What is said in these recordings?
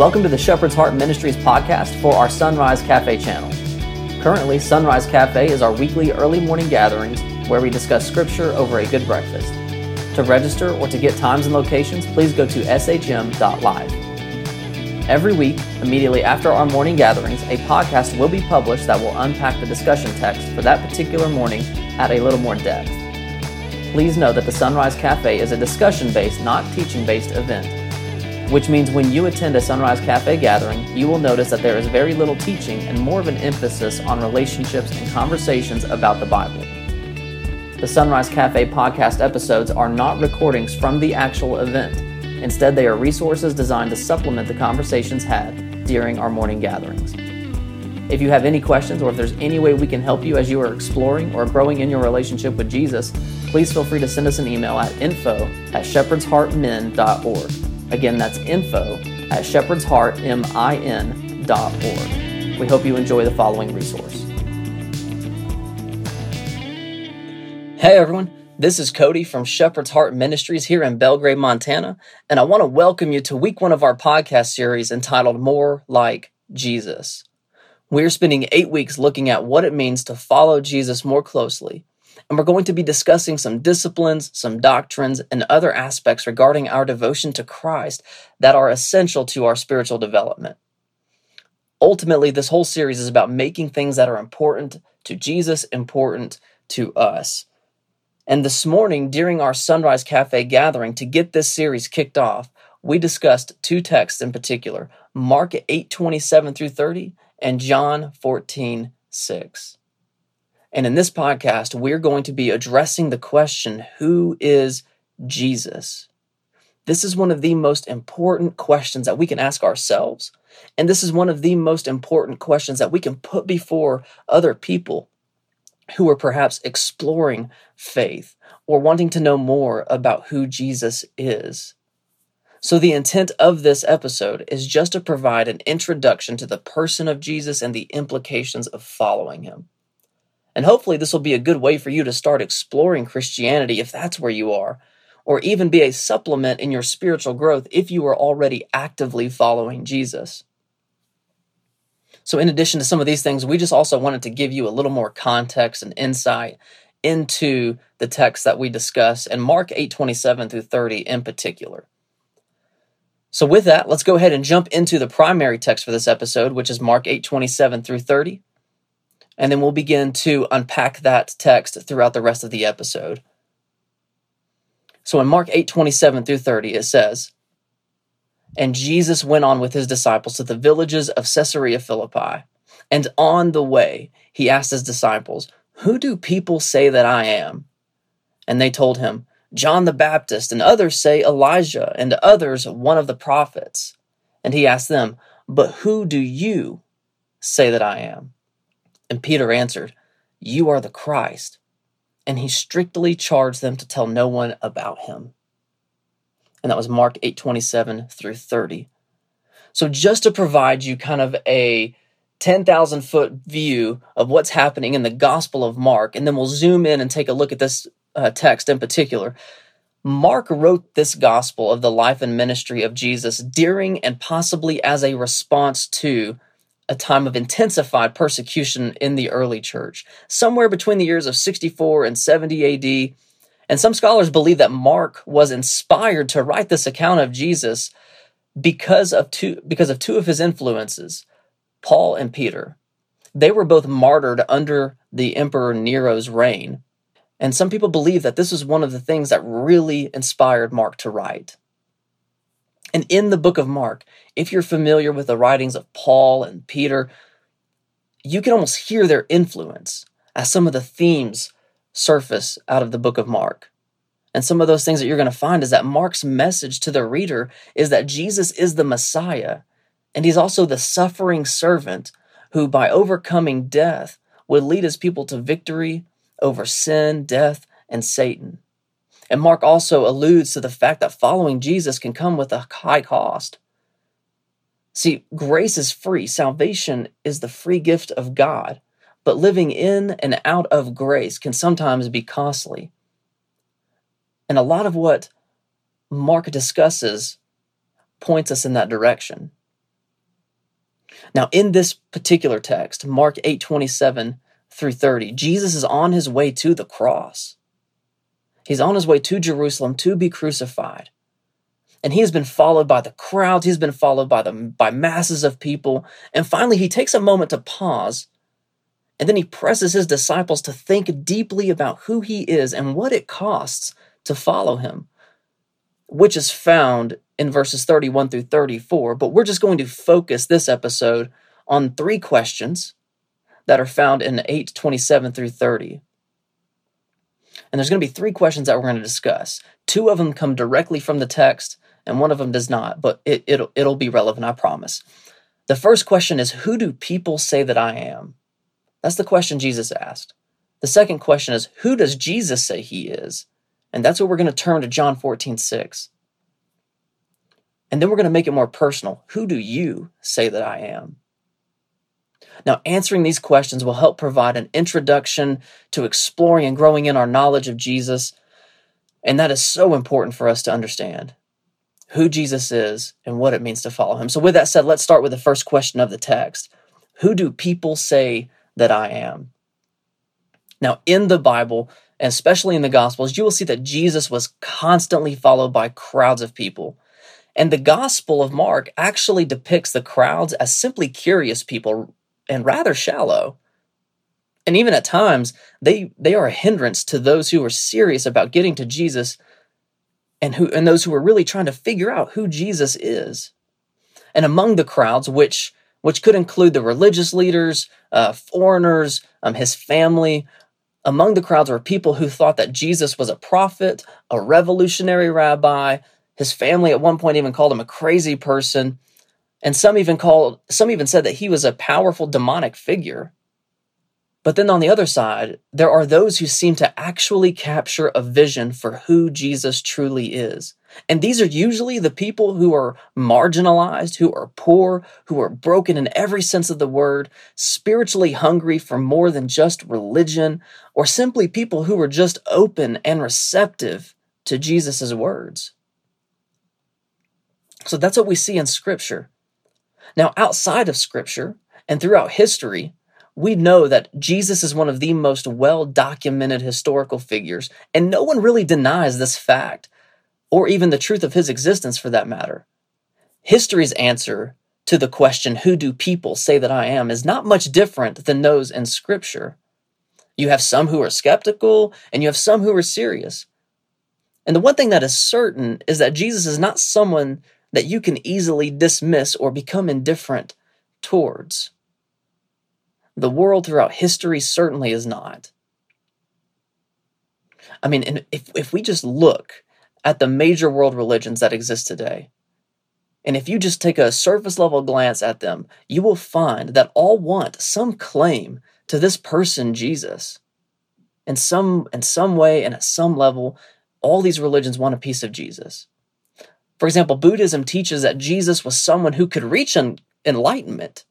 Welcome to the Shepherd's Heart Ministries podcast for our Sunrise Cafe channel. Currently, Sunrise Cafe is our weekly early morning gatherings where we discuss scripture over a good breakfast. To register or to get times and locations, please go to shm.live. Every week, immediately after our morning gatherings, a podcast will be published that will unpack the discussion text for that particular morning at a little more depth. Please know that the Sunrise Cafe is a discussion based, not teaching based event, which means when you attend a Sunrise Cafe gathering, you will notice that there is very little teaching and more of an emphasis on relationships and conversations about the Bible. The Sunrise Cafe podcast episodes are not recordings from the actual event. Instead, they are resources designed to supplement the conversations had during our morning gatherings. If you have any questions or if there's any way we can help you as you are exploring or growing in your relationship with Jesus, please feel free to send us an email at info at shepherdsheartmin.org. Again, that's info at shepherdsheartmin.org. We hope you enjoy the following resource. Hey everyone, this is Cody from Shepherd's Heart Ministries here in Belgrade, Montana, and I want to welcome you to week one of our podcast series entitled More Like Jesus. We're spending eight weeks looking at what it means to follow Jesus more closely, and we're going to be discussing some disciplines, some doctrines, and other aspects regarding our devotion to Christ that are essential to our spiritual development. Ultimately, this whole series is about making things that are important to Jesus important to us. And this morning, during our Sunrise Cafe gathering to get this series kicked off, we discussed two texts in particular Mark 8 27 through 30 and John 14 6. And in this podcast, we're going to be addressing the question who is Jesus? This is one of the most important questions that we can ask ourselves. And this is one of the most important questions that we can put before other people who are perhaps exploring faith or wanting to know more about who Jesus is. So, the intent of this episode is just to provide an introduction to the person of Jesus and the implications of following him. And hopefully, this will be a good way for you to start exploring Christianity if that's where you are, or even be a supplement in your spiritual growth if you are already actively following Jesus. So, in addition to some of these things, we just also wanted to give you a little more context and insight into the text that we discuss and Mark 8:27 through 30 in particular. So with that, let's go ahead and jump into the primary text for this episode, which is Mark 8:27 through 30. And then we'll begin to unpack that text throughout the rest of the episode. So in Mark 8:27 through 30 it says, and Jesus went on with his disciples to the villages of Caesarea Philippi. And on the way, he asked his disciples, Who do people say that I am? And they told him, John the Baptist, and others say Elijah, and others one of the prophets. And he asked them, But who do you say that I am? And Peter answered, You are the Christ. And he strictly charged them to tell no one about him and that was Mark 8:27 through 30. So just to provide you kind of a 10,000 foot view of what's happening in the Gospel of Mark, and then we'll zoom in and take a look at this uh, text in particular. Mark wrote this gospel of the life and ministry of Jesus during and possibly as a response to a time of intensified persecution in the early church. Somewhere between the years of 64 and 70 AD, and some scholars believe that Mark was inspired to write this account of Jesus because of two because of two of his influences, Paul and Peter. They were both martyred under the Emperor Nero's reign. And some people believe that this was one of the things that really inspired Mark to write. And in the book of Mark, if you're familiar with the writings of Paul and Peter, you can almost hear their influence as some of the themes surface out of the book of Mark. And some of those things that you're going to find is that Mark's message to the reader is that Jesus is the Messiah, and he's also the suffering servant who, by overcoming death, would lead his people to victory over sin, death, and Satan. And Mark also alludes to the fact that following Jesus can come with a high cost. See, grace is free, salvation is the free gift of God but living in and out of grace can sometimes be costly. And a lot of what Mark discusses points us in that direction. Now, in this particular text, Mark 8 27 through 30, Jesus is on his way to the cross. He's on his way to Jerusalem to be crucified. And he has been followed by the crowds, he's been followed by the by masses of people, and finally he takes a moment to pause and then he presses his disciples to think deeply about who he is and what it costs to follow him, which is found in verses 31 through 34. But we're just going to focus this episode on three questions that are found in 8 27 through 30. And there's going to be three questions that we're going to discuss. Two of them come directly from the text, and one of them does not, but it, it'll, it'll be relevant, I promise. The first question is Who do people say that I am? That's the question Jesus asked. The second question is, who does Jesus say he is? And that's what we're going to turn to John 14, 6. And then we're going to make it more personal. Who do you say that I am? Now, answering these questions will help provide an introduction to exploring and growing in our knowledge of Jesus. And that is so important for us to understand who Jesus is and what it means to follow him. So, with that said, let's start with the first question of the text Who do people say that I am. Now, in the Bible, and especially in the Gospels, you will see that Jesus was constantly followed by crowds of people. And the Gospel of Mark actually depicts the crowds as simply curious people and rather shallow. And even at times, they, they are a hindrance to those who are serious about getting to Jesus and, who, and those who are really trying to figure out who Jesus is. And among the crowds, which which could include the religious leaders, uh, foreigners, um, his family. Among the crowds were people who thought that Jesus was a prophet, a revolutionary rabbi. His family at one point even called him a crazy person, and some even called some even said that he was a powerful demonic figure. But then on the other side, there are those who seem to actually capture a vision for who Jesus truly is. And these are usually the people who are marginalized, who are poor, who are broken in every sense of the word, spiritually hungry for more than just religion, or simply people who are just open and receptive to Jesus' words. So that's what we see in Scripture. Now, outside of Scripture and throughout history, we know that Jesus is one of the most well documented historical figures, and no one really denies this fact or even the truth of his existence for that matter. History's answer to the question, Who do people say that I am? is not much different than those in Scripture. You have some who are skeptical, and you have some who are serious. And the one thing that is certain is that Jesus is not someone that you can easily dismiss or become indifferent towards. The world throughout history certainly is not. I mean, if, if we just look at the major world religions that exist today. And if you just take a surface level glance at them, you will find that all want some claim to this person, Jesus. In some, in some way and at some level, all these religions want a piece of Jesus. For example, Buddhism teaches that Jesus was someone who could reach an enlightenment,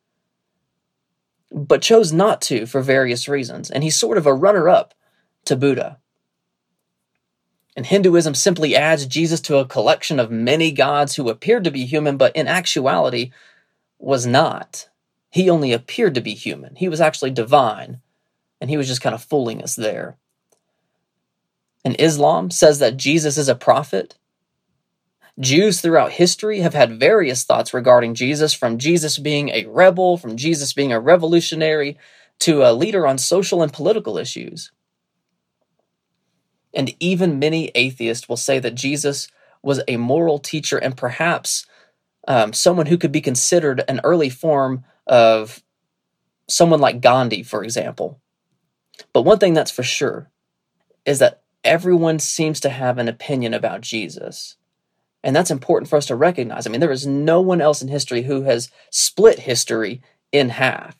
but chose not to for various reasons. And he's sort of a runner up to Buddha. And Hinduism simply adds Jesus to a collection of many gods who appeared to be human, but in actuality was not. He only appeared to be human. He was actually divine, and he was just kind of fooling us there. And Islam says that Jesus is a prophet. Jews throughout history have had various thoughts regarding Jesus, from Jesus being a rebel, from Jesus being a revolutionary, to a leader on social and political issues. And even many atheists will say that Jesus was a moral teacher and perhaps um, someone who could be considered an early form of someone like Gandhi, for example. But one thing that's for sure is that everyone seems to have an opinion about Jesus. And that's important for us to recognize. I mean, there is no one else in history who has split history in half.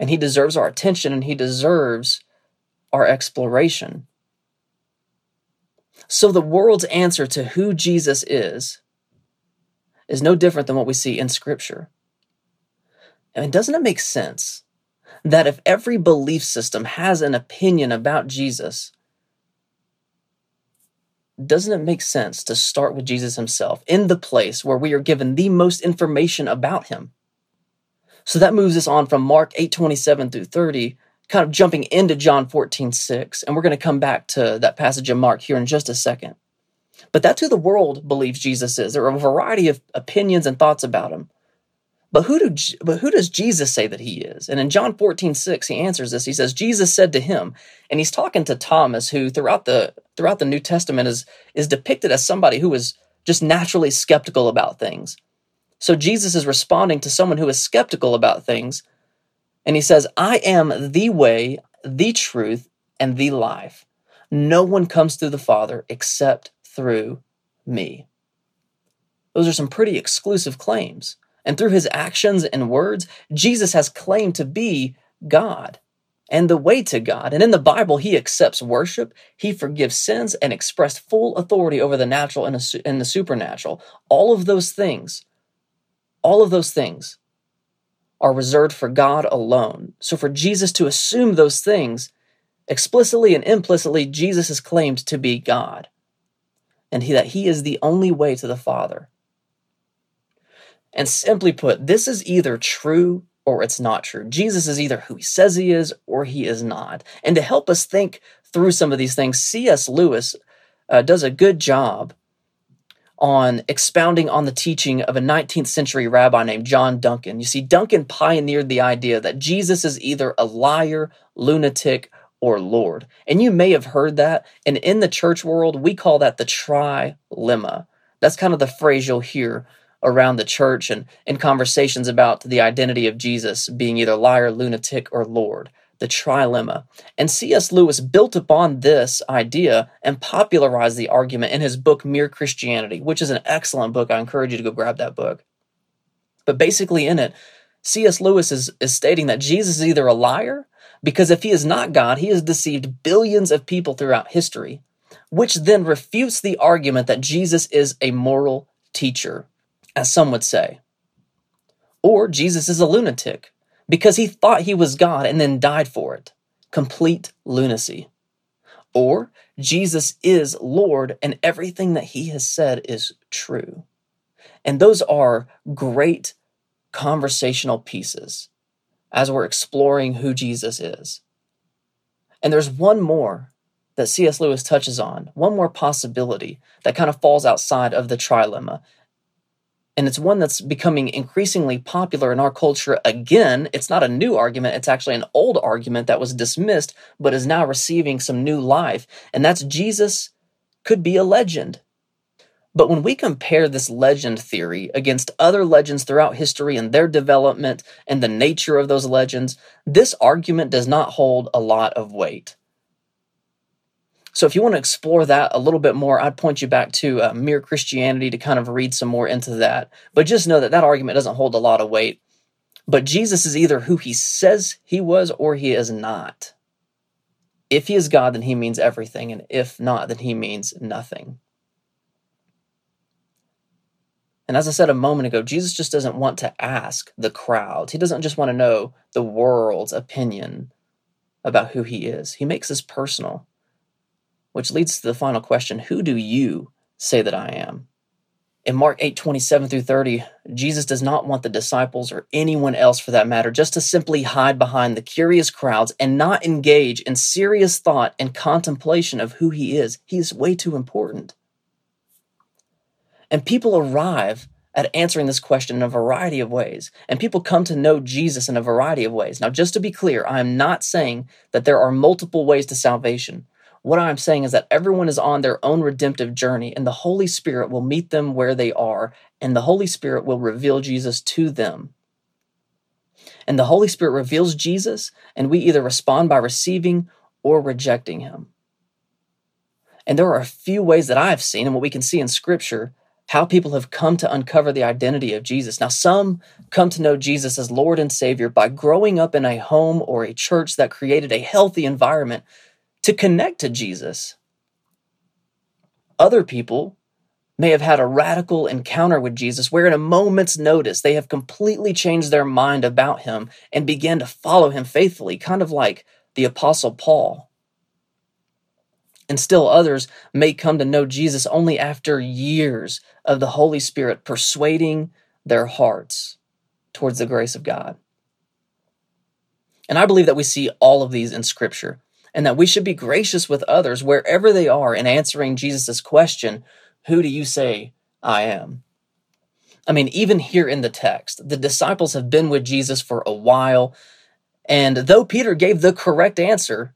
And he deserves our attention and he deserves our exploration. So, the world's answer to who Jesus is is no different than what we see in Scripture. And doesn't it make sense that if every belief system has an opinion about Jesus, doesn't it make sense to start with Jesus himself in the place where we are given the most information about him? So that moves us on from Mark 8:27 through 30, kind of jumping into John 14:6, and we're going to come back to that passage of Mark here in just a second. But that's who the world believes Jesus is. There are a variety of opinions and thoughts about him. But who, do, but who does Jesus say that he is? And in John 14, 6, he answers this. He says, Jesus said to him, and he's talking to Thomas, who throughout the throughout the New Testament is, is depicted as somebody who is just naturally skeptical about things. So Jesus is responding to someone who is skeptical about things, and he says, I am the way, the truth, and the life. No one comes to the Father except through me. Those are some pretty exclusive claims. And through his actions and words, Jesus has claimed to be God and the way to God. And in the Bible, he accepts worship, he forgives sins, and expressed full authority over the natural and the supernatural. All of those things, all of those things are reserved for God alone. So for Jesus to assume those things, explicitly and implicitly, Jesus is claimed to be God and he, that he is the only way to the Father. And simply put, this is either true or it's not true. Jesus is either who he says he is or he is not. And to help us think through some of these things, C.S. Lewis uh, does a good job on expounding on the teaching of a 19th century rabbi named John Duncan. You see, Duncan pioneered the idea that Jesus is either a liar, lunatic, or Lord. And you may have heard that. And in the church world, we call that the trilemma. That's kind of the phrase you'll hear around the church and in conversations about the identity of Jesus being either liar, lunatic, or Lord, the trilemma. And C.S. Lewis built upon this idea and popularized the argument in his book Mere Christianity, which is an excellent book. I encourage you to go grab that book. But basically, in it, C.S. Lewis is, is stating that Jesus is either a liar, because if he is not God, he has deceived billions of people throughout history, which then refutes the argument that Jesus is a moral teacher as some would say. Or Jesus is a lunatic because he thought he was God and then died for it. Complete lunacy. Or Jesus is Lord and everything that he has said is true. And those are great conversational pieces as we're exploring who Jesus is. And there's one more that C.S. Lewis touches on, one more possibility that kind of falls outside of the trilemma, and it's one that's becoming increasingly popular in our culture again. It's not a new argument, it's actually an old argument that was dismissed, but is now receiving some new life. And that's Jesus could be a legend. But when we compare this legend theory against other legends throughout history and their development and the nature of those legends, this argument does not hold a lot of weight. So if you want to explore that a little bit more, I'd point you back to uh, Mere Christianity to kind of read some more into that. But just know that that argument doesn't hold a lot of weight. But Jesus is either who he says he was or he is not. If he is God, then he means everything. And if not, then he means nothing. And as I said a moment ago, Jesus just doesn't want to ask the crowds. He doesn't just want to know the world's opinion about who he is. He makes this personal. Which leads to the final question Who do you say that I am? In Mark 8 27 through 30, Jesus does not want the disciples or anyone else for that matter just to simply hide behind the curious crowds and not engage in serious thought and contemplation of who he is. He is way too important. And people arrive at answering this question in a variety of ways. And people come to know Jesus in a variety of ways. Now, just to be clear, I am not saying that there are multiple ways to salvation. What I'm saying is that everyone is on their own redemptive journey, and the Holy Spirit will meet them where they are, and the Holy Spirit will reveal Jesus to them. And the Holy Spirit reveals Jesus, and we either respond by receiving or rejecting him. And there are a few ways that I've seen, and what we can see in Scripture, how people have come to uncover the identity of Jesus. Now, some come to know Jesus as Lord and Savior by growing up in a home or a church that created a healthy environment to connect to Jesus. Other people may have had a radical encounter with Jesus where, in a moment's notice, they have completely changed their mind about him and began to follow him faithfully, kind of like the Apostle Paul. And still others may come to know Jesus only after years of the Holy Spirit persuading their hearts towards the grace of God. And I believe that we see all of these in Scripture and that we should be gracious with others wherever they are in answering Jesus' question, Who do you say I am? I mean, even here in the text, the disciples have been with Jesus for a while. And though Peter gave the correct answer,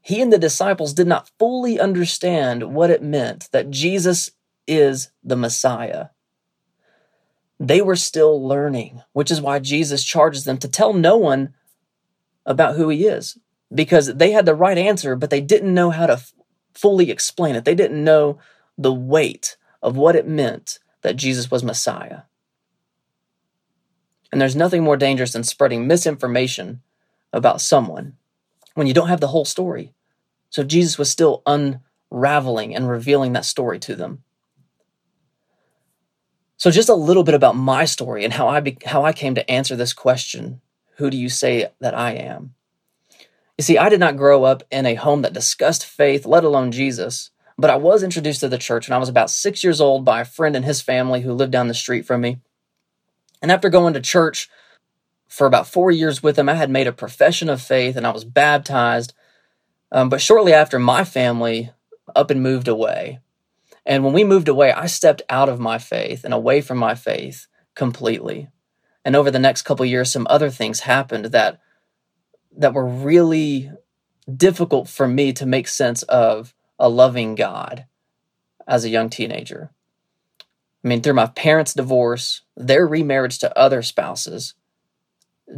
he and the disciples did not fully understand what it meant that Jesus is the Messiah. They were still learning, which is why Jesus charges them to tell no one about who he is because they had the right answer, but they didn't know how to f- fully explain it. They didn't know the weight of what it meant that Jesus was Messiah. And there's nothing more dangerous than spreading misinformation about someone when you don't have the whole story. So Jesus was still unraveling and revealing that story to them. So just a little bit about my story and how I be, how I came to answer this question, who do you say that I am? You see, I did not grow up in a home that discussed faith, let alone Jesus, but I was introduced to the church when I was about 6 years old by a friend and his family who lived down the street from me. And after going to church for about 4 years with him, I had made a profession of faith and I was baptized. Um, but shortly after, my family up and moved away. And when we moved away, I stepped out of my faith and away from my faith completely. And over the next couple years, some other things happened that that were really difficult for me to make sense of a loving God as a young teenager. I mean, through my parents' divorce, their remarriage to other spouses,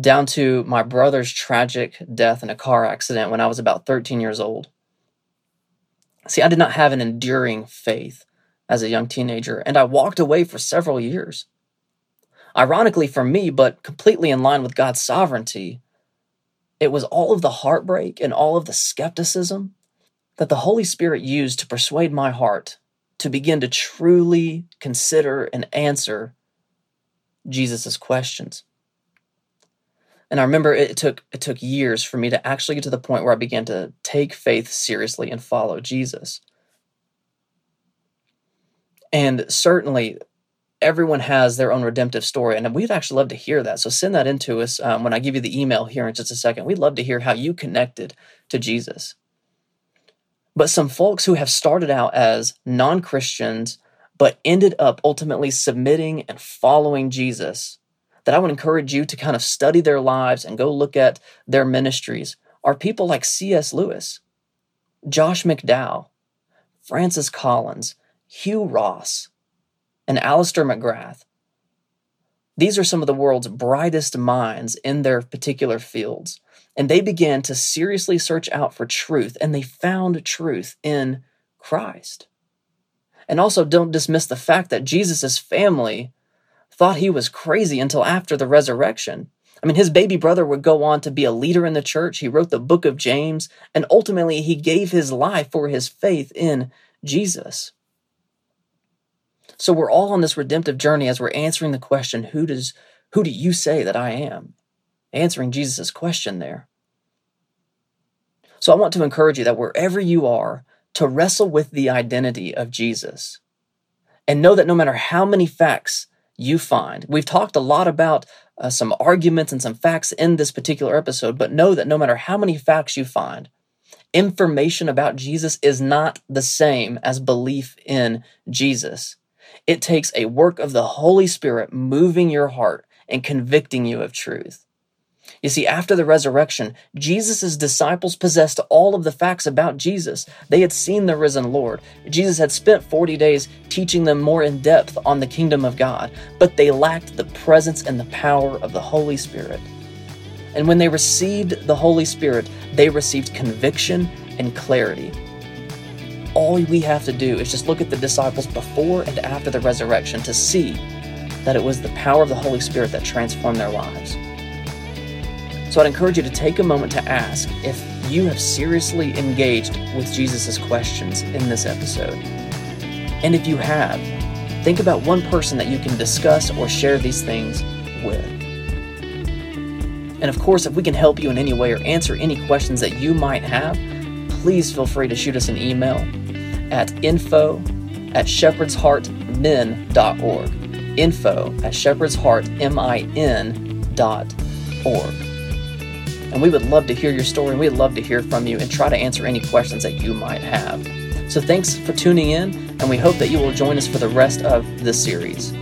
down to my brother's tragic death in a car accident when I was about 13 years old. See, I did not have an enduring faith as a young teenager, and I walked away for several years. Ironically for me, but completely in line with God's sovereignty, it was all of the heartbreak and all of the skepticism that the Holy Spirit used to persuade my heart to begin to truly consider and answer Jesus' questions. And I remember it took it took years for me to actually get to the point where I began to take faith seriously and follow Jesus. And certainly everyone has their own redemptive story, and we'd actually love to hear that. So send that in to us um, when I give you the email here in just a second. We'd love to hear how you connected to Jesus. But some folks who have started out as non Christians, but ended up ultimately submitting and following Jesus that I would encourage you to kind of study their lives and go look at their ministries are people like C.S. Lewis, Josh McDowell, Francis Collins, Hugh Ross, and Alister McGrath. These are some of the world's brightest minds in their particular fields. And they began to seriously search out for truth, and they found truth in Christ. And also, don't dismiss the fact that Jesus' family thought he was crazy until after the resurrection. I mean, his baby brother would go on to be a leader in the church. He wrote the book of James, and ultimately, he gave his life for his faith in Jesus. So we're all on this redemptive journey as we're answering the question, who does who do you say that I am? Answering Jesus' question there. So I want to encourage you that wherever you are, to wrestle with the identity of Jesus. And know that no matter how many facts you find. We've talked a lot about uh, some arguments and some facts in this particular episode, but know that no matter how many facts you find, information about Jesus is not the same as belief in Jesus. It takes a work of the Holy Spirit moving your heart and convicting you of truth. You see, after the resurrection, Jesus' disciples possessed all of the facts about Jesus. They had seen the risen Lord. Jesus had spent 40 days teaching them more in depth on the kingdom of God, but they lacked the presence and the power of the Holy Spirit. And when they received the Holy Spirit, they received conviction and clarity. All we have to do is just look at the disciples before and after the resurrection to see that it was the power of the Holy Spirit that transformed their lives. So I'd encourage you to take a moment to ask if you have seriously engaged with Jesus' questions in this episode. And if you have, think about one person that you can discuss or share these things with. And of course, if we can help you in any way or answer any questions that you might have, please feel free to shoot us an email at info at shepherdsheartmin.org. Info at shepherdsheartmin.org. And we would love to hear your story and we'd love to hear from you and try to answer any questions that you might have. So thanks for tuning in, and we hope that you will join us for the rest of this series.